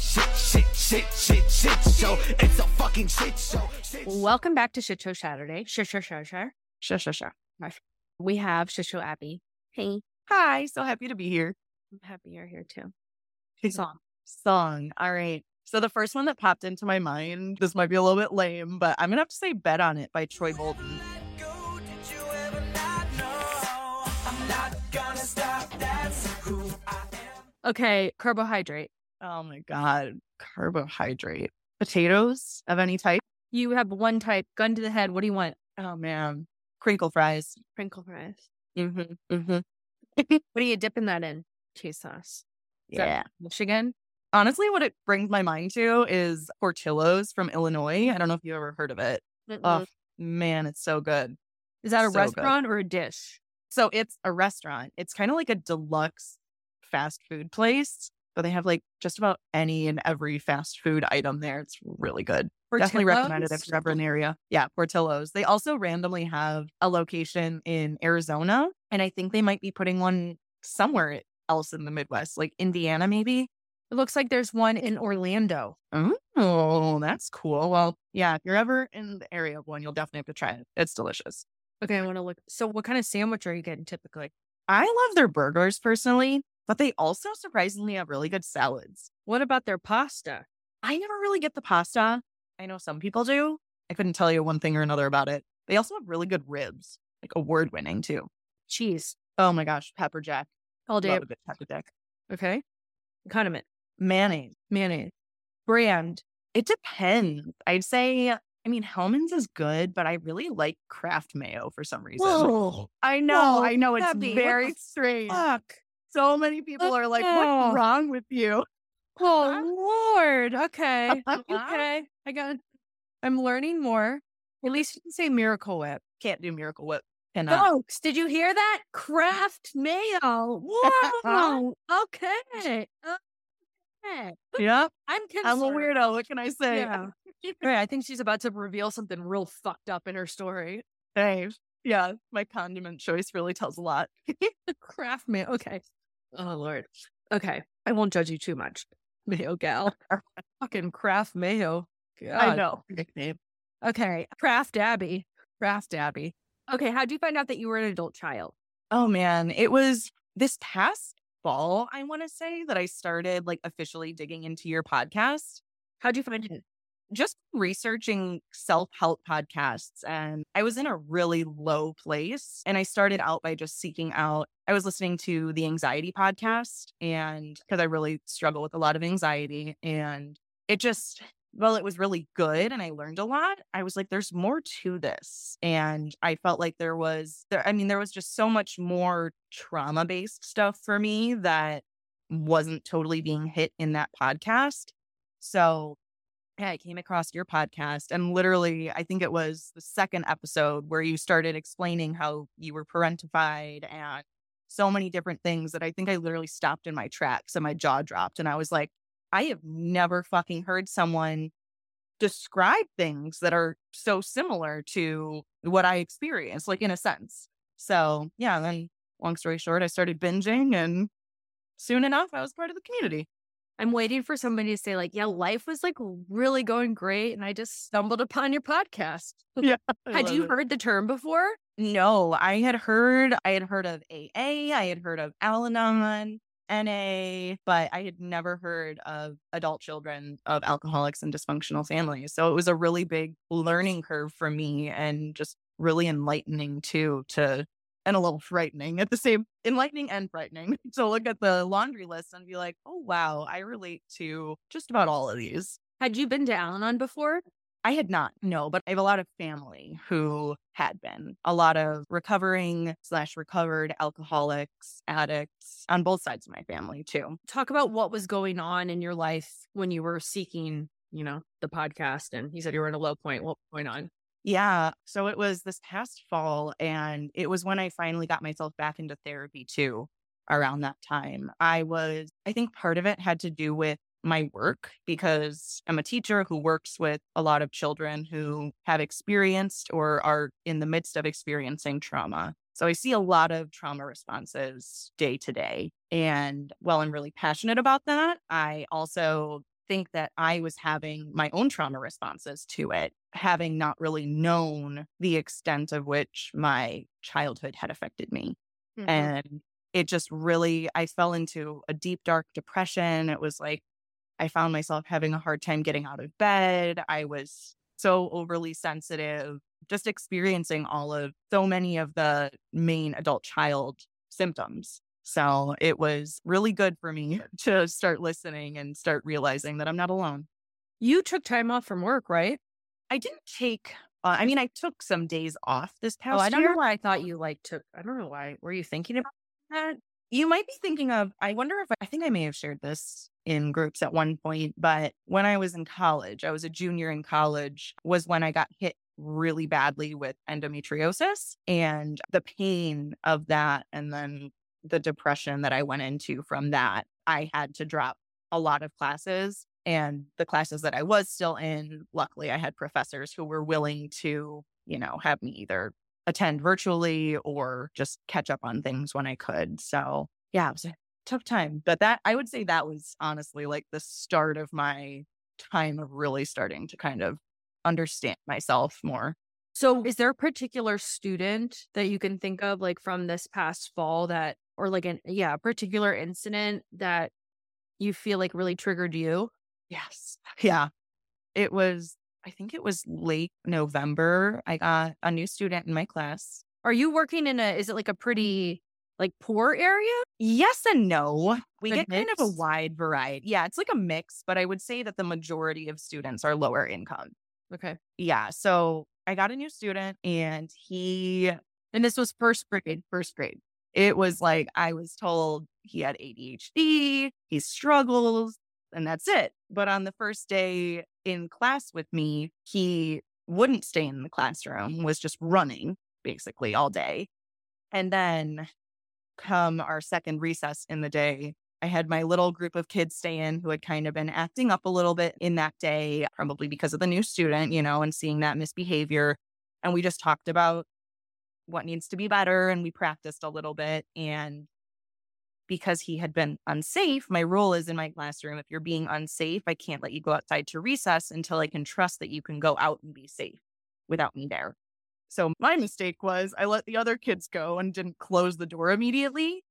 shit, shit, shit, shit, shit show. It's a fucking shit show. Shit show. Welcome back to Shit Show Saturday. Sure, sure, sure, sure. Sure, sure, sure. We have Shit Show Abbey. Hey, Hi, so happy to be here. I'm happy you're here too. Song. Song. All right. So the first one that popped into my mind, this might be a little bit lame, but I'm gonna have to say Bet on It by Troy Bolton. Go, did you ever not know? I'm not gonna stop. That's who I am. Okay, carbohydrate. Oh my god. Carbohydrate. Potatoes of any type. You have one type, gun to the head. What do you want? Oh man. Crinkle fries. Crinkle fries. Mm-hmm. Mm-hmm. What are you dipping that in? Cheese sauce. Is Yeah. Michigan. Honestly, what it brings my mind to is Portillo's from Illinois. I don't know if you ever heard of it. Oh man, it's so good. Is that a so good. restaurant or a dish? So it's a restaurant. It's kind of like a deluxe fast food place, but they have like just about any and every fast food item there. It's really good. Definitely recommend it if you're ever in the area. Yeah, Portillo's. They also randomly have a location in Arizona, and I think they might be putting one somewhere else in the Midwest, like Indiana, maybe. It looks like there's one in Orlando. Oh, that's cool. Well, yeah, if you're ever in the area of one, you'll definitely have to try it. It's delicious. Okay, I want to look. So, what kind of sandwich are you getting typically? I love their burgers personally, but they also surprisingly have really good salads. What about their pasta? I never really get the pasta. I know some people do. I couldn't tell you one thing or another about it. They also have really good ribs, like award winning too. Cheese. Oh my gosh, pepper jack. All day. Love a good pepper jack. Okay. Condiment. Mayonnaise. Mayonnaise. Brand. It depends. I'd say, I mean, Hellmann's is good, but I really like Kraft mayo for some reason. I know, Whoa, I know. It's very strange. Fuck. So many people are like, what's wrong with you? Oh Lord. Okay. okay. I got. I'm learning more. At least you can say Miracle Whip. Can't do Miracle Whip. Cannot. Folks, did you hear that? Kraft mayo. Whoa. okay. Okay. Yep. I'm concerned. I'm a weirdo. What can I say? Yeah. Right, I think she's about to reveal something real fucked up in her story. Thanks. Yeah, my condiment choice really tells a lot. Kraft mayo. Okay. Oh Lord. Okay. I won't judge you too much. Mayo gal. Fucking Kraft mayo. I know. Nickname. Okay. Kraft Abbey. Kraft Abbey. Okay. How'd you find out that you were an adult child? Oh man, it was this past fall, I want to say, that I started like officially digging into your podcast. How'd you find it? Just researching self help podcasts. And I was in a really low place. And I started out by just seeking out, I was listening to the anxiety podcast. And because I really struggle with a lot of anxiety. And it just, well, it was really good and I learned a lot. I was like, there's more to this. And I felt like there was, there, I mean, there was just so much more trauma based stuff for me that wasn't totally being hit in that podcast. So yeah, I came across your podcast and literally, I think it was the second episode where you started explaining how you were parentified and so many different things that I think I literally stopped in my tracks and my jaw dropped. And I was like, I have never fucking heard someone describe things that are so similar to what I experienced, like in a sense. So, yeah, then long story short, I started binging and soon enough, I was part of the community. I'm waiting for somebody to say, like, yeah, life was like really going great. And I just stumbled upon your podcast. Yeah. Had you it. heard the term before? No, I had heard I had heard of AA, I had heard of Al-Anon, NA, but I had never heard of adult children of alcoholics and dysfunctional families. So it was a really big learning curve for me and just really enlightening too to and a little frightening at the same enlightening and frightening to look at the laundry list and be like, oh wow, I relate to just about all of these. Had you been to Al Anon before? I had not, no, but I have a lot of family who had been. A lot of recovering slash recovered alcoholics, addicts on both sides of my family too. Talk about what was going on in your life when you were seeking, you know, the podcast. And you said you were in a low point. What was going on? Yeah. So it was this past fall, and it was when I finally got myself back into therapy too around that time. I was, I think part of it had to do with my work because I'm a teacher who works with a lot of children who have experienced or are in the midst of experiencing trauma. So I see a lot of trauma responses day to day. And while I'm really passionate about that, I also think that I was having my own trauma responses to it, having not really known the extent of which my childhood had affected me. Mhm. And it just really, I fell into a deep, dark depression. It was like I found myself having a hard time getting out of bed. I was so overly sensitive, just experiencing all of so many of the main adult child symptoms. So it was really good for me to start listening and start realizing that I'm not alone. You took time off from work, right? I didn't take, uh, I mean, I took some days off this past Oh, I don't year. know why I thought you like took. I don't know why. Were you thinking about that? You might be thinking of, I wonder if I think I may have shared this in groups at one point, but when I was in college, I was a junior in college, was when I got hit really badly with endometriosis and the pain of that. And then the depression that I went into from that. I had to drop a lot of classes. And the classes that I was still in, luckily, I had professors who were willing to, you know, have me either attend virtually or just catch up on things when I could. So, yeah, it was a tough time. But that, I would say that was honestly like the start of my time of really starting to kind of understand myself more. So, is there a particular student that you can think of, like from this past fall, that, or like an, yeah, a particular incident that you feel like really triggered you? Yes. Yeah. It was, I think it was late November. I got a new student in my class. Are you working in a, is it like a mm. pretty, like poor area? Yes and no. We A get kind of a wide variety. Yeah, it's like a mix, but I would say that the majority of students are lower income. Okay. Yeah. So I got a new student and he, And this was first grade. first grade, it was like I was told he had ADHD, he struggles, and that's it. But on the first day in class with me, he wouldn't stay in the classroom, was just running basically all day. And then come our second recess in the day, I had my little group of kids stay in who had kind of been acting up a little bit in that day, probably because of the new student, you know, and seeing that misbehavior. And we just talked about what needs to be better and we practiced a little bit. And because he had been unsafe, my rule is in my classroom if you're being unsafe, I can't let you go outside to recess until I can trust that you can go out and be safe without me there. So my mistake was I let the other kids go and didn't close the door immediately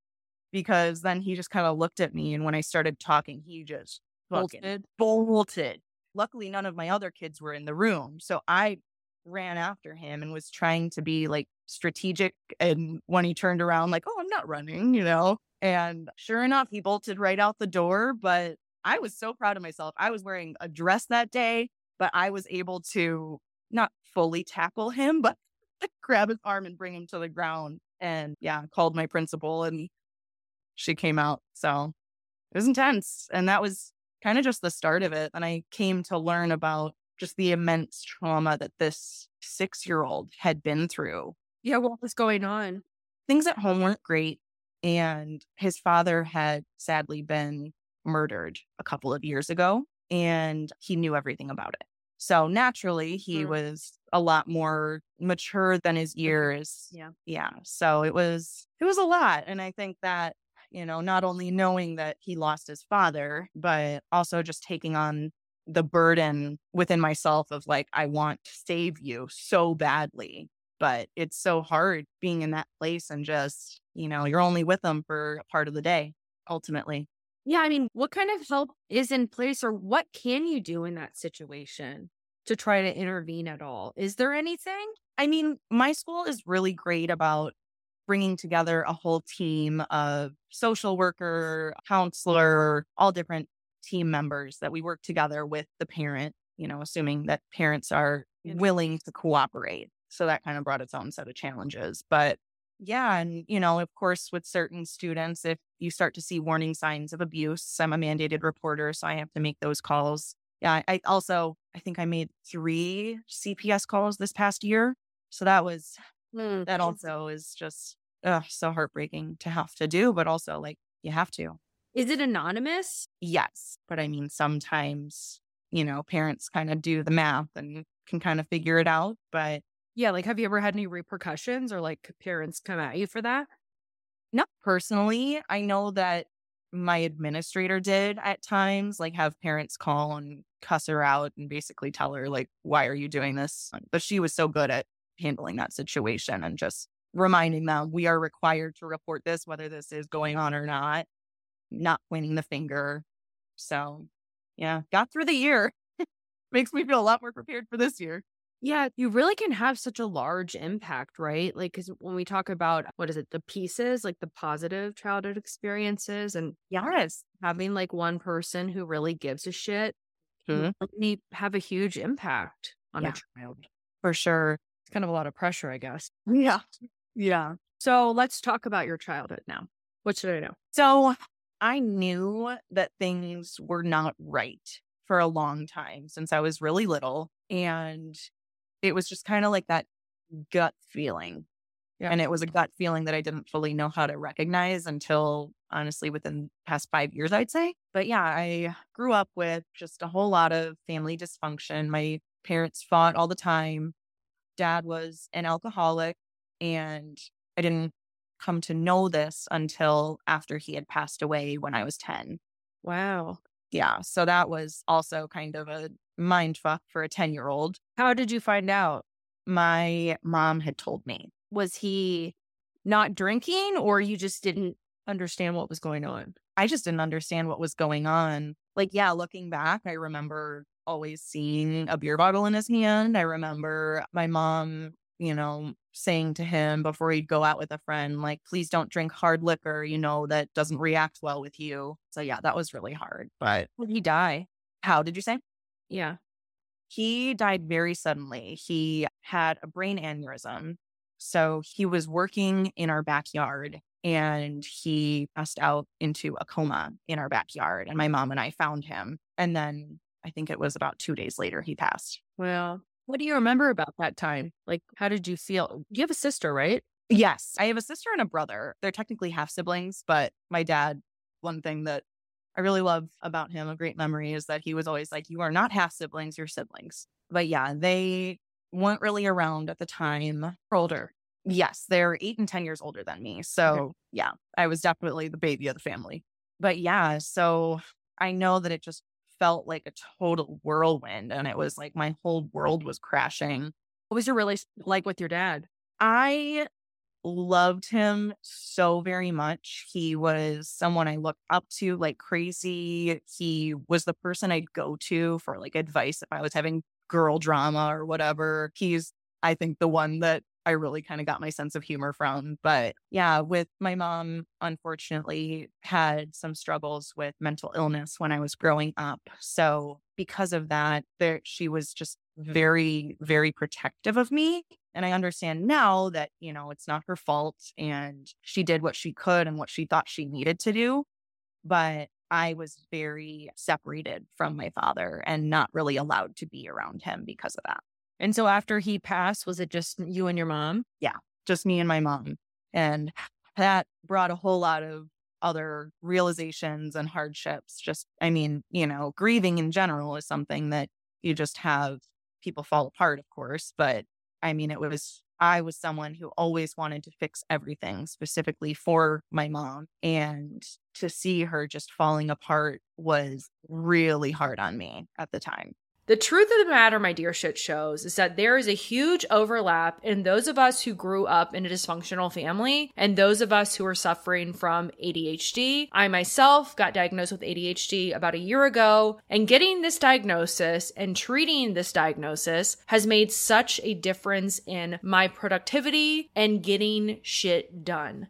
because then he just kind of looked at me. And when I started talking, he just Bolted. bolted. Luckily, none of my other kids were in the room. So I ran after him and was trying to be like strategic. And when he turned around, like, oh, I'm not running, you know? And sure enough, he bolted right out the door. But I was so proud of myself. I was wearing a dress that day, but I was able to not fully tackle him, but grab his arm and bring him to the ground. And yeah, called my principal and she came out. So it was intense. And that was kind of just the start of it. And I came to learn about just the immense trauma that this six year old had been through. Yeah. What was going on? Things at home weren't great. And his father had sadly been murdered a couple of years ago, and he knew everything about it. So naturally, he Mm. was a lot more mature than his years. Yeah. Yeah. So it was, it was a lot. And I think that, you know, not only knowing that he lost his father, but also just taking on the burden within myself of like, I want to save you so badly. But it's so hard being in that place and just, you know, you're only with them for a part of the day, ultimately. Yeah. I mean, what kind of help is in place or what can you do in that situation to try to intervene at all? Is there anything? I mean, my school is really great about bringing together a whole team of social worker, counselor, all different team members that we work together with the parent, you know, assuming that parents are willing to cooperate. So that kind of brought its own set of challenges. But yeah, and you know, of course, with certain students, if you start to see warning signs of abuse, I'm a mandated reporter, so I have to make those calls. Yeah, I also I think I made three CPS calls this past year. So that was Hmm. that also is just ugh, so heartbreaking to have to do, but also like you have to. Is it anonymous? Yes. But I mean, sometimes, you know, parents kind of do the math and can kind of figure it out. But Yeah. Like, have you ever had any repercussions or like parents come at you for that? not personally. I know that my administrator did at times, like have parents call and cuss her out and basically tell her, like, why are you doing this? But she was so good at handling that situation and just reminding them we are required to report this, whether this is going on or not, not pointing the finger. So, yeah, got through the year. Makes me feel a lot more prepared for this year. Yeah, you really can have such a large impact, right? Like, because when we talk about what is it, the pieces, like the positive childhood experiences, and Yes. having like one person who really gives a shit, Mhm. can really have a huge impact on Yeah. a child. For sure. It's kind of a lot of pressure, I guess. Yeah. Yeah. So let's talk about your childhood now. What should I know? So I knew that things were not right for a long time since I was really little. And it was just kind of like that gut feeling. Yeah. And it was a gut feeling that I didn't fully know how to recognize until honestly within the past five years, I'd say. But yeah, I grew up with just a whole lot of family dysfunction. My parents fought all the time. Dad was an alcoholic, and I didn't come to know this until after he had passed away when I was 10. Wow. Yeah. So that was also kind of a mind fuck for a 10 year old. How did you find out? My mom had told me. Was he not drinking or you just didn't understand what was going on? I just didn't understand what was going on. Like, yeah, looking back, I remember always seeing a beer bottle in his hand. I remember my mom, you know, saying to him before he'd go out with a friend, like, please don't drink hard liquor, you know, that doesn't react well with you. So, yeah, that was really hard. But Did he die? how did you say? Yeah. He died very suddenly. He had a brain aneurysm. So he was working in our backyard and he passed out into a coma in our backyard. And my mom and I found him. And then I think it was about two days later he passed. Well, what do you remember about that time? Like, how did you feel? You have a sister, right? Yes, I have a sister and a brother. They're technically half siblings, but my dad, one thing that I really love about him, a great memory, is that he was always like, You are not half siblings, you're siblings. But yeah, they weren't really around at the time. Older. Yes, they're eight and 10 years older than me. So yeah, I was definitely the baby of the family. But yeah, so I know that it just felt like a total whirlwind and it was like my whole world was crashing. What was your relationship like with your dad? I loved him so very much. He was someone I looked up to like crazy. He was the person I'd go to for like advice if I was having girl drama or whatever. He's, I think, the one that I really kind of got my sense of humor from. But yeah, with my mom, unfortunately, had some struggles with mental illness when I was growing up. So because of that, there she was just Mm-hmm. very, very protective of me. And I understand now that, you know, it's not her fault and she did what she could and what she thought she needed to do. But I was very separated from my father and not really allowed to be around him because of that. And so after he passed, was it just you and your mom? Yeah, just me and my mom. And that brought a whole lot of other realizations and hardships. Just, I mean, you know, grieving in general is something that you just have people fall apart, of course. But I mean, it was, I was someone who always wanted to fix everything specifically for my mom. And to see her just falling apart was really hard on me at the time. The truth of the matter, my dear shit shows, is that there is a huge overlap in those of us who grew up in a dysfunctional family and those of us who are suffering from ADHD. I myself got diagnosed with ADHD about a year ago, and getting this diagnosis and treating this diagnosis has made such a difference in my productivity and getting shit done.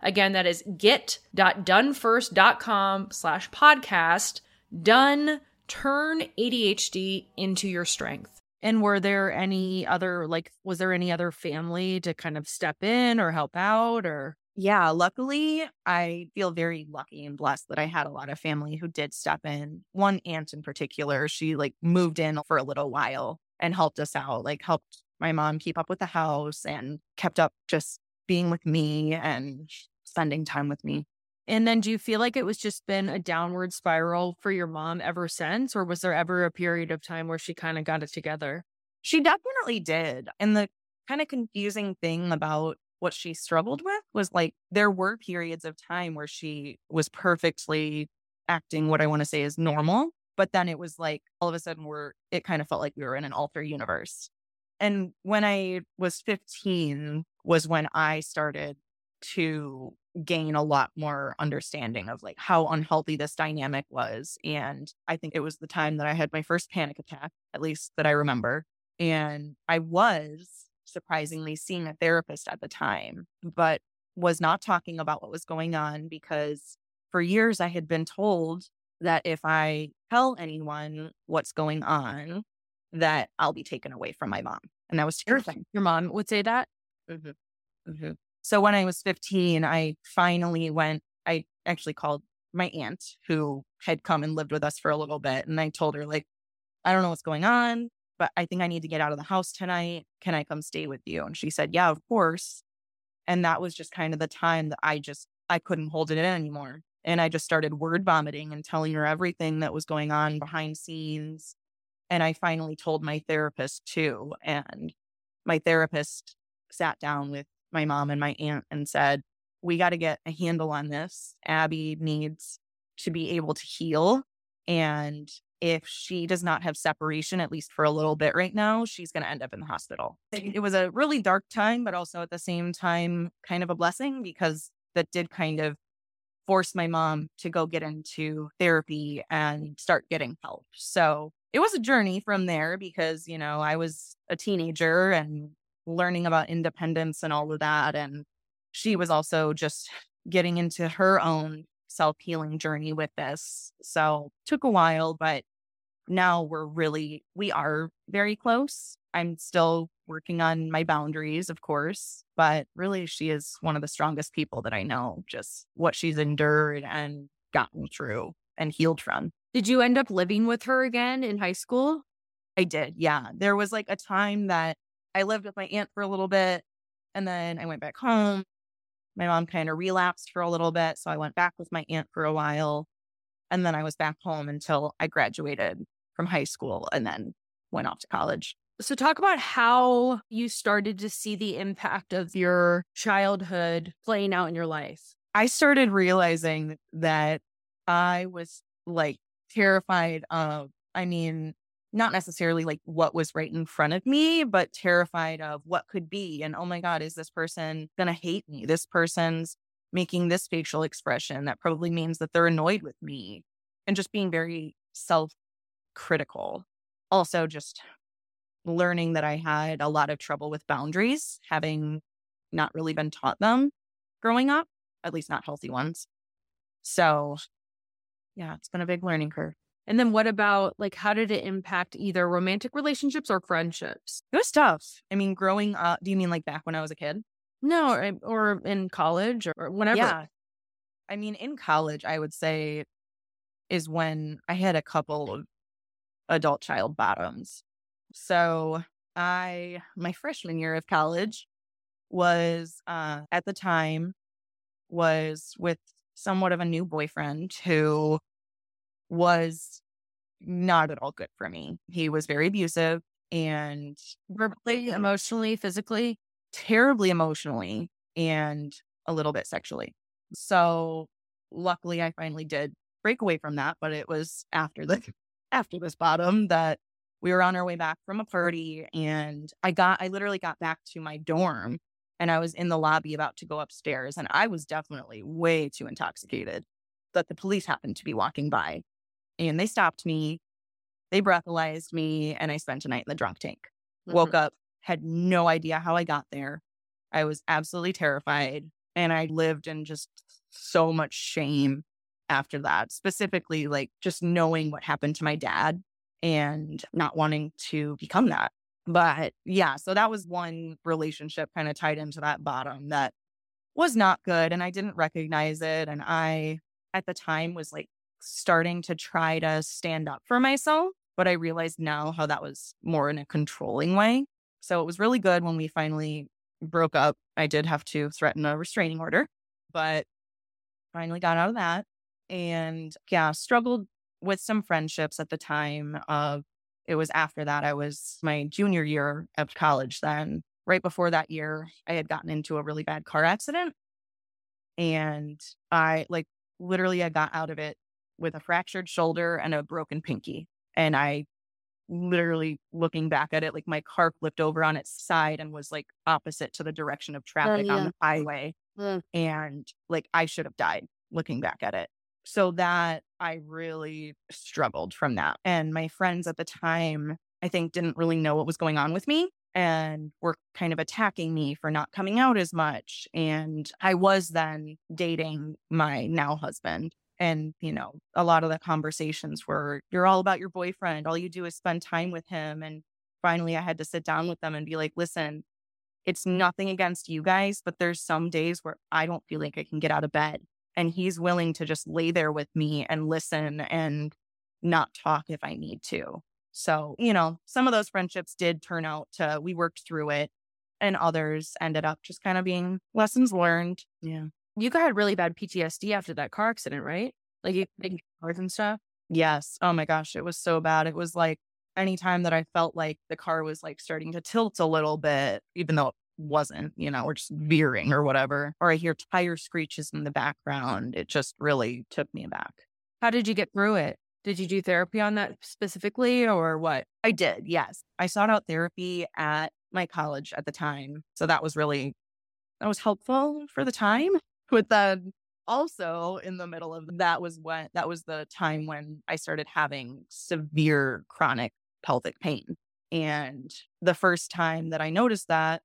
Again, that is get.donefirst.com slash podcast. Done. Turn ADHD into your strength. And were there any other, like, was there any other family to kind of step in or help out or? Yeah, luckily, I feel very lucky and blessed that I had a lot of family who did step in. One aunt in particular, she like moved in for a little while and helped us out, like helped my mom keep up with the house and kept up just being with me and spending time with me. And then do you feel like it was just been a downward spiral for your mom ever since? Or was there ever a period of time where she kind of got it together? She definitely did. And the kind of confusing thing about what she struggled with was like there were periods of time where she was perfectly acting what I want to say is normal. But then it was like all of a sudden we're it kind of felt like we were in an alter universe. And when I was 15 was when I started to gain a lot more understanding of like how unhealthy this dynamic was. And I think it was the time that I had my first panic attack, at least that I remember. And I was surprisingly seeing a therapist at the time, but was not talking about what was going on because for years I had been told that if I tell anyone what's going on, that I'll be taken away from my mom. And that was terrifying. Your mom would say that? Mm-hmm. Mm-hmm. So when I was 15, I finally went, I actually called my aunt who had come and lived with us for a little bit. And I told her, like, I don't know what's going on, but I think I need to get out of the house tonight. Can I come stay with you? And she said, Yeah, of course. And that was just kind of the time that I just, I couldn't hold it in anymore. And I just started word vomiting and telling her everything that was going on behind scenes. And I finally told my therapist too. And my therapist sat down with my mom and my aunt and said, We got to get a handle on this. Abbey needs to be able to heal. And if she does not have separation, at least for a little bit right now, she's going to end up in the hospital. It was a really dark time, but also at the same time, kind of a blessing because that did kind of force my mom to go get into therapy and start getting help. So it was a journey from there because, you know, I was a teenager and learning about independence and all of that. And she was also just getting into her own self healing journey with this. So took a while, but now we're really, we are very close. I'm still working on my boundaries, of course, but really she is one of the strongest people that I know, just what she's endured and gotten through and healed from. Did you end up living with her again in high school? I did. Yeah. There was like a time that I lived with my aunt for a little bit and then I went back home. My mom kind of relapsed for a little bit. So I went back with my aunt for a while. And then I was back home until I graduated from high school and then went off to college. So, talk about how you started to see the impact of your childhood playing out in your life. I started realizing that I was like terrified of, I mean, not necessarily like what was right in front of me, but terrified of what could be. And oh my God, is this person going to hate me? This person's making this facial expression that probably means that they're annoyed with me and just being very self critical. Also, just learning that I had a lot of trouble with boundaries, having not really been taught them growing up, at least not healthy ones. So, yeah, it's been a big learning curve. And then what about like how did it impact either romantic relationships or friendships? It was tough. I mean, growing up, do you mean like back when I was a kid? No, or, or in college or whenever. Yeah. I mean, in college, I would say is when I had a couple of adult child bottoms. So I, my freshman year of college was uh, at the time was with somewhat of a new boyfriend who was not at all good for me. He was very abusive and verbally, emotionally, physically, terribly emotionally, and a little bit sexually. So luckily I finally did break away from that, but it was after the after this bottom that we were on our way back from a party and I got I literally got back to my dorm and I was in the lobby about to go upstairs and I was definitely way too intoxicated that the police happened to be walking by and they stopped me. They breathalyzed me and I spent a night in the drunk tank. Mm-hmm. Woke up, had no idea how I got there. I was absolutely terrified and I lived in just so much shame after that, specifically like just knowing what happened to my dad and not wanting to become that. But yeah, so that was one relationship kind of tied into that bottom that was not good. And I didn't recognize it. And I, at the time, was like starting to try to stand up for myself. But I realized now how that was more in a controlling way. So it was really good when we finally broke up. I did have to threaten a restraining order, but finally got out of that. And yeah, struggled with some friendships at the time of it was after that I was my junior year of college then. Right before that year, I had gotten into a really bad car accident. And I like literally I got out of it with a fractured shoulder and a broken pinky. And I literally looking back at it, like my car flipped over on its side and was like opposite to the direction of traffic on yeah. the highway. Mm. And like I should have died looking back at it. So that I really struggled from that. And my friends at the time, I think, didn't really know what was going on with me and were kind of attacking me for not coming out as much. And I was then dating my now husband. And, you know, a lot of the conversations were, you're all about your boyfriend. All you do is spend time with him. And finally, I had to sit down with them and be like, listen, it's nothing against you guys, but there's some days where I don't feel like I can get out of bed. And he's willing to just lay there with me and listen and not talk if I need to. So, you know, some of those friendships did turn out to, we worked through it, and others ended up just kind of being lessons learned. Yeah. You got really bad PTSD after that car accident, right? Like you think mm-hmm. cars and stuff. Yes. Oh my gosh. It was so bad. It was like anytime that I felt like the car was like starting to tilt a little bit, even though it wasn't, you know, or just veering or whatever, or I hear tire screeches in the background, it just really took me aback. How did you get through it? Did you do therapy on that specifically or what? I did. Yes. I sought out therapy at my college at the time. So that was really, that was helpful for the time. But then also in the middle of that was when, that was the time when I started having severe chronic pelvic pain. And the first time that I noticed that,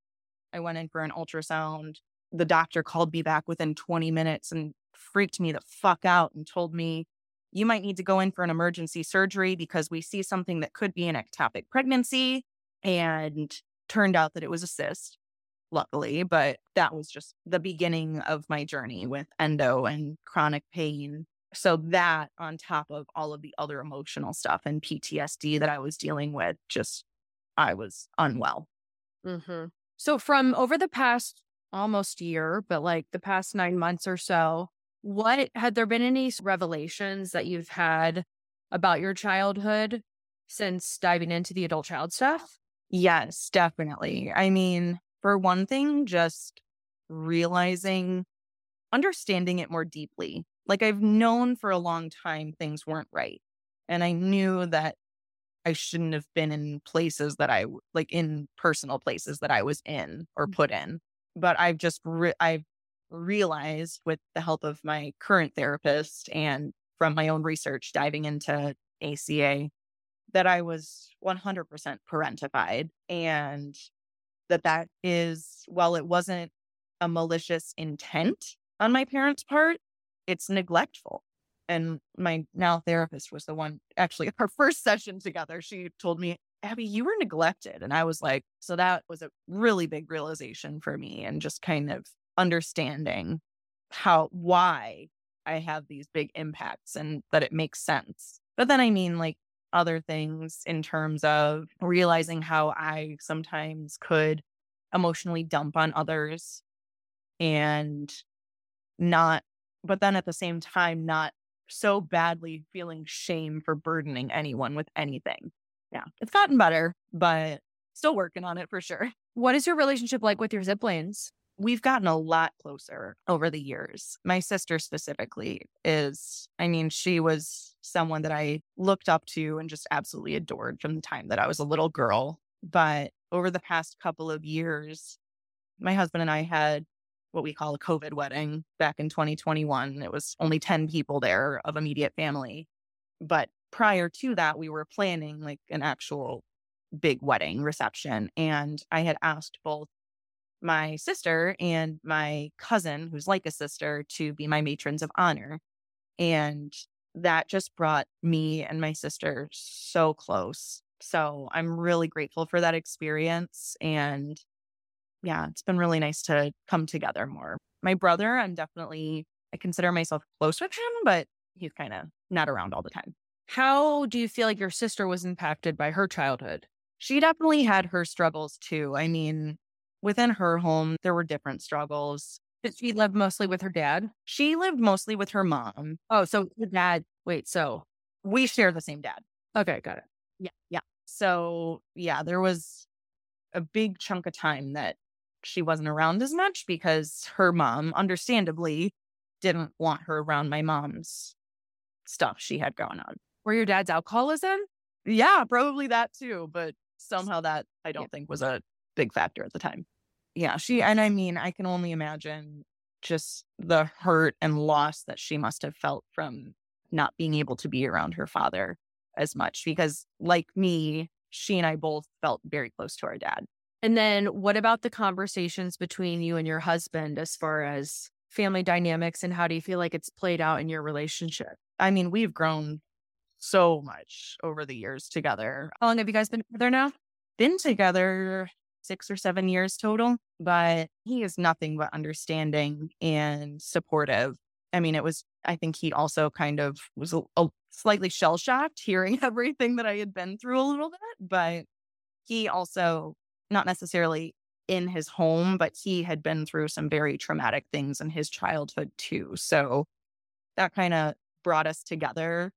I went in for an ultrasound. The doctor called me back within 20 minutes and freaked me the fuck out and told me, you might need to go in for an emergency surgery because we see something that could be an ectopic pregnancy. And turned out that it was a cyst, luckily, but that was just the beginning of my journey with endo and chronic pain. So, that on top of all of the other emotional stuff and PTSD that I was dealing with, just I was unwell. Mm-hmm. So, from over the past almost year, but like the past nine months or so, what had there been any revelations that you've had about your childhood since diving into the adult child stuff? Yes, definitely. I mean, for one thing, just realizing, understanding it more deeply. Like I've known for a long time things weren't right. And I knew that I shouldn't have been in places that I like in personal places that I was in or mm. put in. But I've just re- I've realized with the help of my current therapist and from my own research diving into ACA that I was 100% parentified and that that is while it wasn't a malicious intent on my parents' part, it's neglectful. And my now therapist was the one actually our first session together. She told me, Abbey, you were neglected. And I was like, so that was a really big realization for me and just kind of understanding how, why I have these big impacts and that it makes sense. But then I mean, like, other things in terms of realizing how I sometimes could emotionally dump on others and not, but then at the same time, not so badly feeling shame for burdening anyone with anything. Yeah, it's gotten better, but still working on it for sure. What is your relationship like with your siblings? We've gotten a lot closer over the years. My sister specifically is, I mean, she was someone that I looked up to and just absolutely adored from the time that I was a little girl. But over the past couple of years, my husband and I had what we call a COVID wedding back in 2021. It was only 10 people there of immediate family. But prior to that, we were planning like an actual big wedding reception. And I had asked both my sister and my cousin, who's like a sister, to be my matrons of honor. And that just brought me and my sister so close So I'm really grateful for that experience. And yeah, it's been really nice to come together more. My brother, I'm definitely, I consider myself close with him, but he's kind of not around all the time. How do you feel like your sister was impacted by her childhood? She definitely had her struggles too. I mean, within her home, there were different struggles. Did she live mostly with her dad? She lived mostly with her mom. Oh, so the dad. Wait, so We share the same dad. okay, got it. Yeah. Yeah. So, yeah, there was a big chunk of time that she wasn't around as much because her mom, understandably, didn't want her around my mom's stuff she had going on. Were your dad's alcoholism? Yeah, probably that too. But somehow that I don't Yeah. think was a big factor at the time. Yeah, she, and I mean, I can only imagine just the hurt and loss that she must have felt from not being able to be around her father as much because, like me, she and I both felt very close to our dad. And then what about the conversations between you and your husband as far as family dynamics and how do you feel like it's played out in your relationship? I mean, we've grown so much over the years together. How long have you guys been together now? been together six or seven years total, but he is nothing but understanding and supportive. I mean, it was, I think he also kind of was a, a slightly shell shocked hearing everything that I had been through a little bit, but he also, not necessarily in his home, but he had been through some very traumatic things in his childhood too. So that kind of brought us together.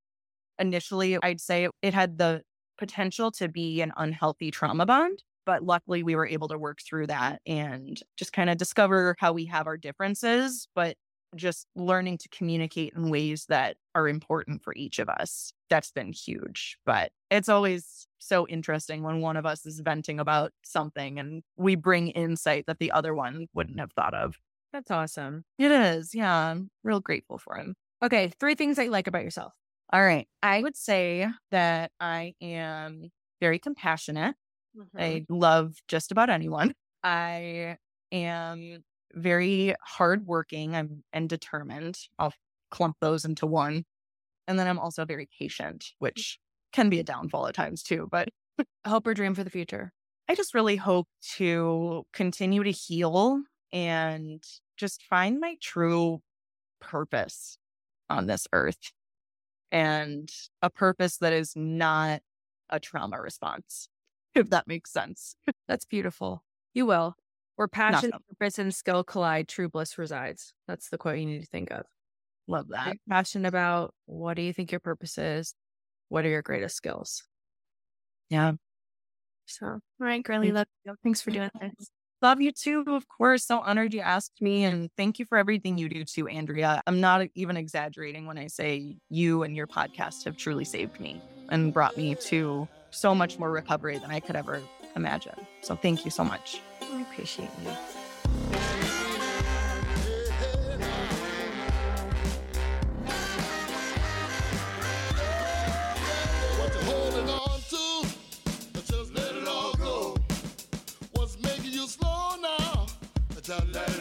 Initially, I'd say it had the potential to be an unhealthy trauma bond. But luckily, we were able to work through that and just kind of discover how we have our differences, but just learning to communicate in ways that are important for each of us. That's been huge. But it's always so interesting when one of us is venting about something and we bring insight that the other one wouldn't have thought of. That's awesome. It is. Yeah. I'm real grateful for him. Okay, three things that you like about yourself. All right. I would say that I am very compassionate. Mm-hmm. I love just about anyone. I am very hardworking. I'm and determined. I'll clump those into one. And then I'm also very patient, mm-hmm. which can be a downfall at times too. But Hope or dream for the future. I just really hope to continue to heal and just find my true purpose on this earth and a purpose that is not a trauma response, if that makes sense. That's beautiful. You will. Where passion, purpose, and skill collide, true bliss resides. That's the quote you need to think of. Love that. you passionate about what do you think your purpose is? What are your greatest skills? Yeah. So, all right, girly, love you. Thanks for doing this. Love you too, of course. So honored you asked me. And thank you for everything you do too, Andrea. I'm not even exaggerating when I say you and your podcast have truly saved me and brought me to so much more recovery than I could ever imagine. So thank you so much. I appreciate you. Just let it